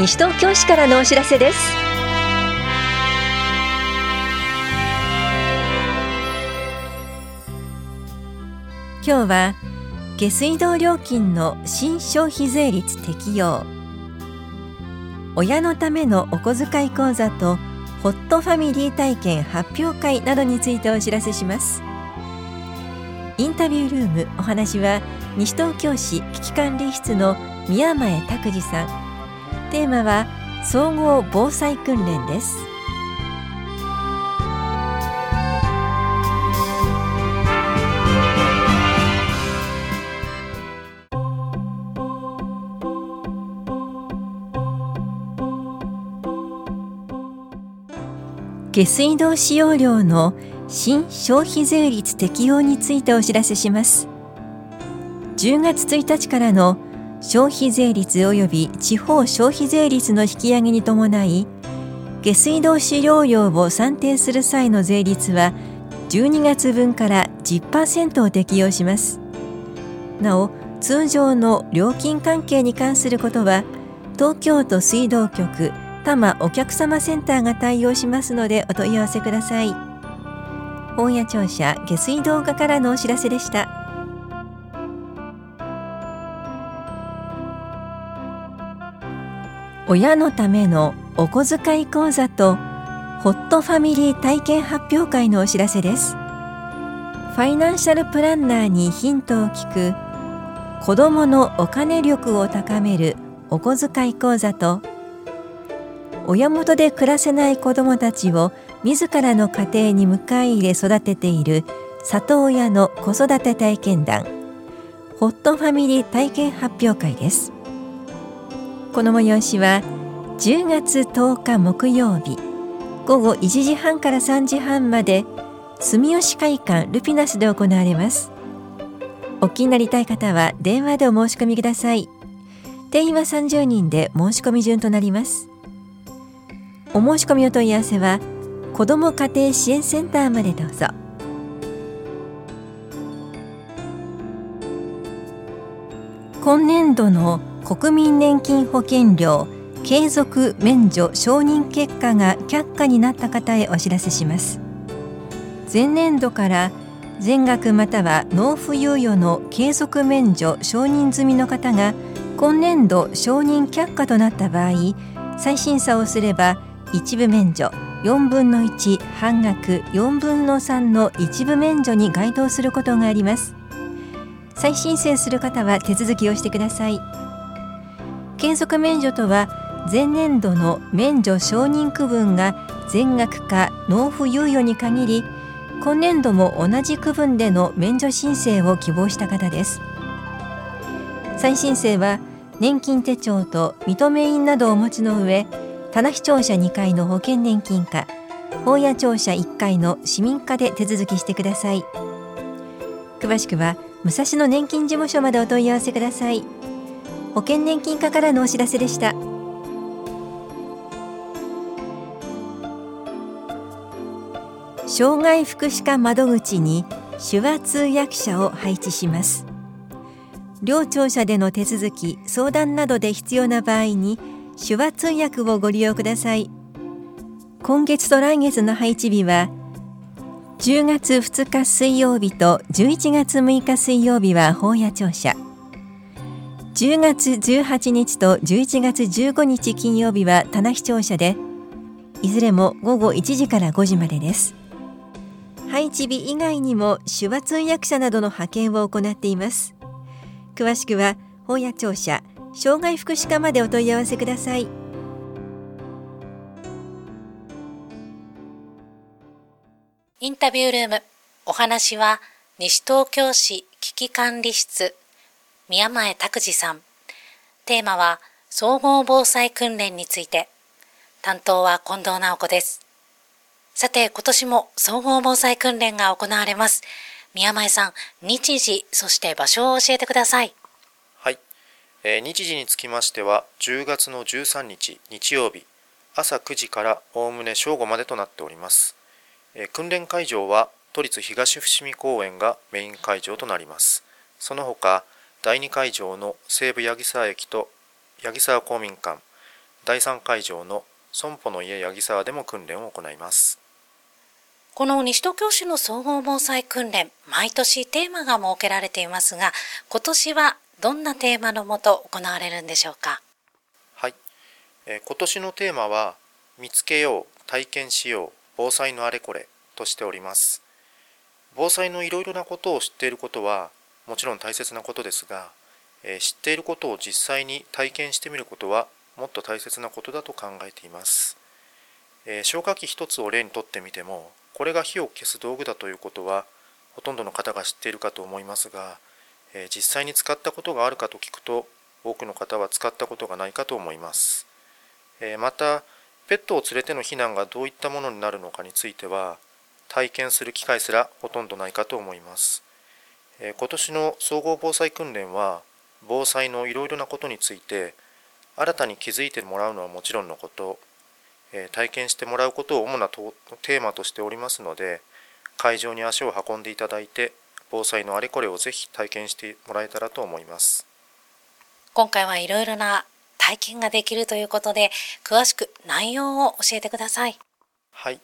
西東京市からのお知らせです。今日は下水道料金の新消費税率適用。親のためのお小遣い講座とホットファミリー体験発表会などについてお知らせします。インタビュールームお話は西東京市危機管理室の宮前拓司さん。テーマは総合防災訓練です。下水道使用量の新消費税率適用についてお知らせします。10月1日からの消費税率及び地方消費税率の引き上げに伴い下水道使用量を算定する際の税率は12月分から10%を適用します。なお通常の料金関係に関することは東京都水道局多摩お客様センターが対応しますのでお問い合わせください。本屋庁舎下水道課からのお知らせでした。親のためのお小遣い講座とホットファミリー体験発表会のお知らせです。ファイナンシャルプランナーにヒントを聞く子どものお金力を高めるお小遣い講座と親元で暮らせない子どもたちを自らの家庭に迎え入れ育てている里親の子育て体験談。ホットファミリー体験発表会です。この催しは10月10日木曜日午後1時半から3時半まで住吉会館ルピナスで行われます。お気になりたい方は電話でお申し込みください。定員は30人で申し込み順となります。お申し込みお問い合わせは子ども家庭支援センターまでどうぞ。今年度の国民年金保険料継続免除承認結果が却下になった方へお知らせします。前年度から全額または納付猶予の継続免除承認済みの方が今年度承認却下となった場合再審査をすれば一部免除4分の1半額4分の3の一部免除に該当することがあります。再申請する方は手続きをしてください。継続免除とは前年度の免除承認区分が全額か納付猶予に限り今年度も同じ区分での免除申請を希望した方です。再申請は年金手帳と認め印などをお持ちの上棚視聴者2階の保険年金課法屋庁舎1階の市民課で手続きしてください。詳しくは武蔵野年金事務所までお問い合わせください。保険年金課からのお知らせでした。障害福祉課窓口に手話通訳者を配置します。両庁舎での手続き相談などで必要な場合に手話通訳をご利用ください。今月と来月の配置日は10月2日水曜日と11月6日水曜日は法屋庁舎。10月18日と11月15日金曜日は棚視聴者でいずれも午後1時から5時までです。配置日以外にも手話通訳者などの派遣を行っています。詳しくは本屋庁舎障害福祉課までお問い合わせください。インタビュールームお話は西東京市危機管理室。宮前拓司さん。テーマは総合防災訓練について。担当は近藤直子です。さて今年も総合防災訓練が行われます。宮前さん日時そして場所を教えてください。えー、日時につきましては10月の13日日曜日朝9時からおおむね正午までとなっております、えー、訓練会場は都立東伏見公園がメイン会場となります。その他第2会場の西武八木沢駅と八木沢公民館第3会場の損保の家八木沢でも訓練を行います。この西東京市の総合防災訓練毎年テーマが設けられていますが今年はどんなテーマのもと行われるんでしょうか？はい、えー、今年のテーマは見つけよう体験しよう防災のあれこれとしております。防災のいろいろなことを知っていることはもちろん大切なことですが、えー、知っていることを実際に体験してみることはもっと大切なことだと考えています、えー、消火器一つを例にとってみてもこれが火を消す道具だということはほとんどの方が知っているかと思いますが、えー、実際に使ったことがあるかと聞くと多くの方は使ったことがないかと思います、えまたペットを連れての避難がどういったものになるのかについては体験する機会すらほとんどないかと思います。え今年の総合防災訓練は防災のいろいろなことについて新たに気づいてもらうのはもちろんのこと、え体験してもらうことを主なテーマとしておりますので会場に足を運んでいただいて防災のあれこれをぜひ体験してもらえたらと思います。今回はいろいろな体験ができるということで詳しく内容を教えてください。はい。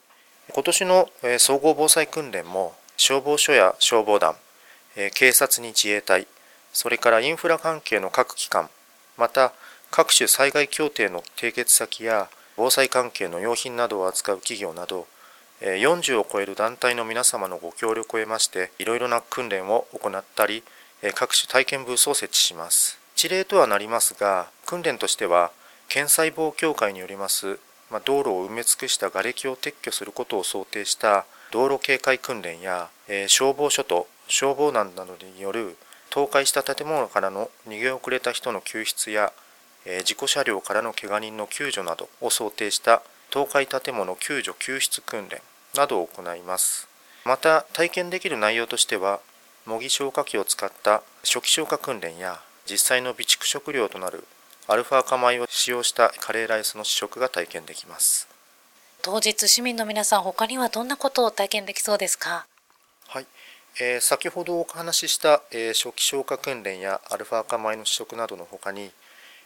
今年の総合防災訓練も消防署や消防団警察に自衛隊それからインフラ関係の各機関また各種災害協定の締結先や防災関係の用品などを扱う企業など40を超える団体の皆様のご協力を得ましていろいろな訓練を行ったり各種体験ブースを設置します。一例とはなりますが訓練としては県細胞協会によりますまあ、道路を埋め尽くした瓦礫を撤去することを想定した道路警戒訓練や、えー、消防署と消防団などによる倒壊した建物からの逃げ遅れた人の救出や、えー、事故車両からのけが人の救助などを想定した倒壊建物救助救出訓練などを行います。また体験できる内容としては模擬消火器を使った初期消火訓練や実際の備蓄食料となるアルファ化米を使用したカレーライスの試食が体験できます。当日市民の皆さん他にはどんなことを体験できそうですか？はい、えー、先ほどお話しした、えー、初期消火訓練やアルファ化米の試食などのほかに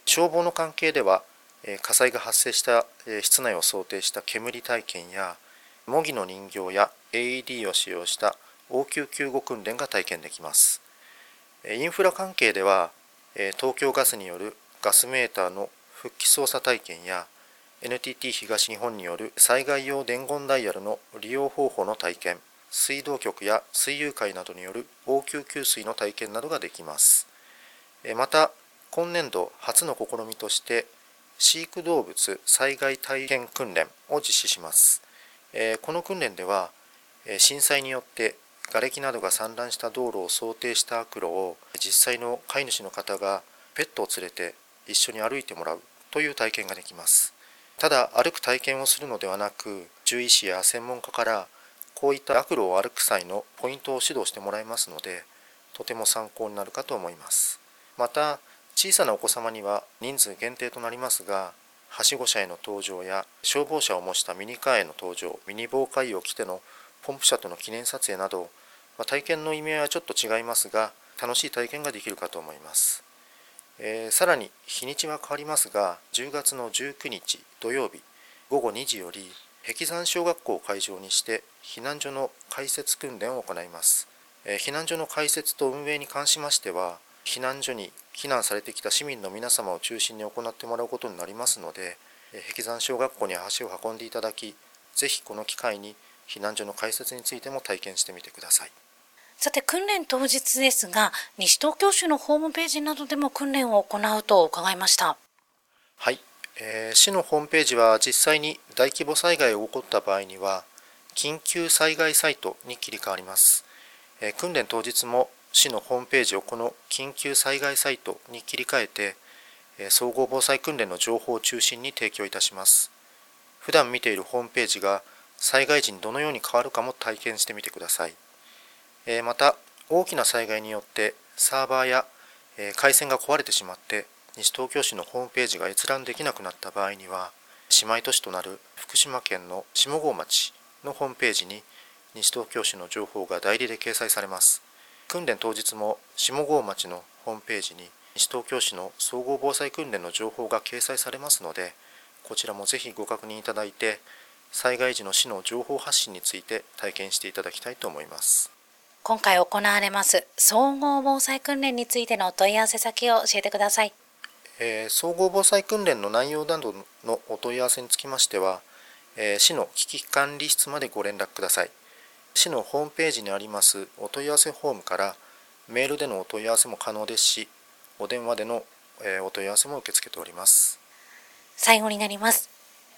消防の関係では、えー、火災が発生した、えー、室内を想定した煙体験や模擬の人形や AED を使用した応急救護訓練が体験できます。えインフラ関係ではえ東京ガスによるガスメーターの復帰操作体験や NTT 東日本による災害用伝言ダイヤルの利用方法の体験水道局や水友会などによる応急給水の体験などができます。また今年度初の試みとして飼育動物災害体験訓練を実施します。この訓練では震災によって瓦礫などが散乱した道路を想定した悪路を実際の飼い主の方がペットを連れて一緒に歩いてもらうという体験ができます。ただ歩く体験をするのではなく獣医師や専門家からこういった悪路を歩く際のポイントを指導してもらいますのでとても参考になるかと思います。また小さなお子様には人数限定となりますがはしご車への登場や消防車を模したミニカーへの登場ミニ防火衣を着てのポンプ車との記念撮影など、ま体験の意味合いはちょっと違いますが楽しい体験ができるかと思います。えー、さらに日にちは変わりますが10月の19日土曜日午後2時より壁山小学校を会場にして避難所の開設訓練を行います、えー、避難所の開設と運営に関しましては避難所に避難されてきた市民の皆様を中心に行ってもらうことになりますので壁山小学校に足を運んでいただきぜひこの機会に避難所の開設についても体験してみてください。さて訓練当日ですが西東京市のホームページなどでも訓練を行うと伺いました。はい、えー、市のホームページは実際に大規模災害が起こった場合には緊急災害サイトに切り替わります、えー、訓練当日も市のホームページをこの緊急災害サイトに切り替えて、えー、総合防災訓練の情報を中心に提供いたします。普段見ているホームページが災害時にどのように変わるかも体験してみてください。えまた大きな災害によってサーバーや回線が壊れてしまって西東京市のホームページが閲覧できなくなった場合には姉妹都市となる福島県の下郷町のホームページに西東京市の情報が代理で掲載されます。訓練当日も下郷町のホームページに西東京市の総合防災訓練の情報が掲載されますのでこちらもぜひご確認いただいて災害時の市の情報発信について体験していただきたいと思います。今回行われます総合防災訓練についてのお問い合わせ先を教えてください、えー、総合防災訓練の内容などのお問い合わせにつきましては、えー、市の危機管理室までご連絡ください。市のホームページにありますお問い合わせフォームからメールでのお問い合わせも可能ですしお電話でのお問い合わせも受け付けております。最後になります。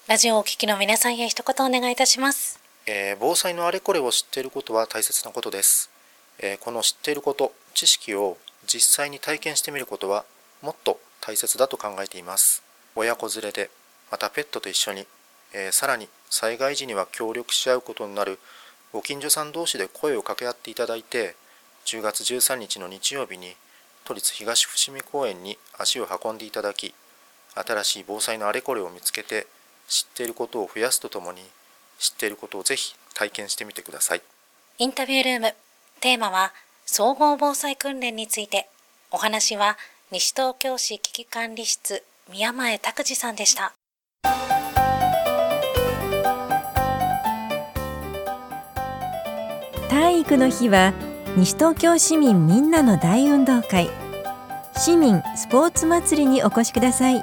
ラジオをお聞きの皆さんへ一言お願いいたします、えー、防災のあれこれを知っていることは大切なことです。えこの知っていること知識を実際に体験してみることはもっと大切だと考えています。親子連れでまたペットと一緒に、えー、さらに災害時には協力し合うことになるご近所さん同士で声を掛け合っていただいて10月13日の日曜日に都立東伏見公園に足を運んでいただき新しい防災のあれこれを見つけて知っていることを増やすとともに知っていることをぜひ体験してみてください。インタビュールーム。テーマは総合防災訓練について。お話は西東京市危機管理室宮前拓司さんでした。体育の日は西東京市民みんなの大運動会。市民スポーツ祭りにお越しください。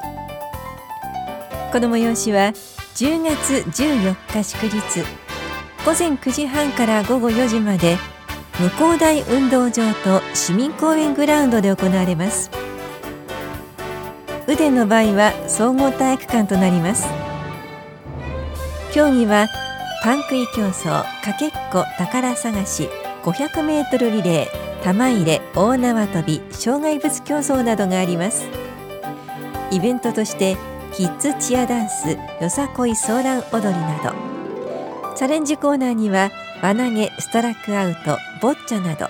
この催しは10月14日祝日。午前9時半から午後4時まで向こう大運動場と市民公園グラウンドで行われます。腕の場合は総合体育館となります。競技はパン食い競争かけっこ宝探し500メートルリレー玉入れ大縄跳び障害物競争などがあります。イベントとしてキッズチアダンスよさこいソーラン踊りなど。チャレンジコーナーには輪投げストラックアウトボッチャなど。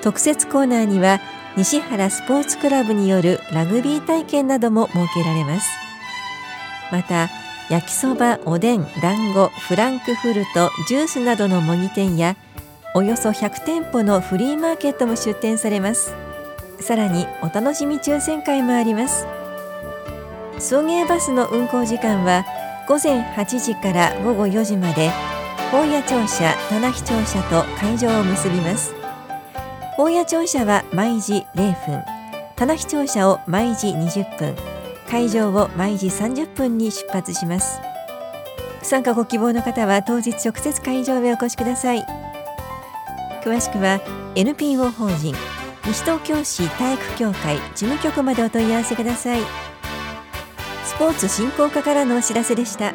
特設コーナーには西原スポーツクラブによるラグビー体験なども設けられます。また焼きそばおでん団子フランクフルトジュースなどの模擬店やおよそ100店舗のフリーマーケットも出店されます。さらにお楽しみ抽選会もあります。送迎バスの運行時間は午前8時から午後4時まで宝谷庁舎棚木庁舎と会場を結びます。宝谷庁舎は毎時0分。棚木庁舎を毎時20分。会場を毎時30分に出発します。参加ご希望の方は当日直接会場へお越しください。詳しくは NPO 法人西東京市体育協会事務局までお問い合わせください。スポーツ振興課からのお知らせでした。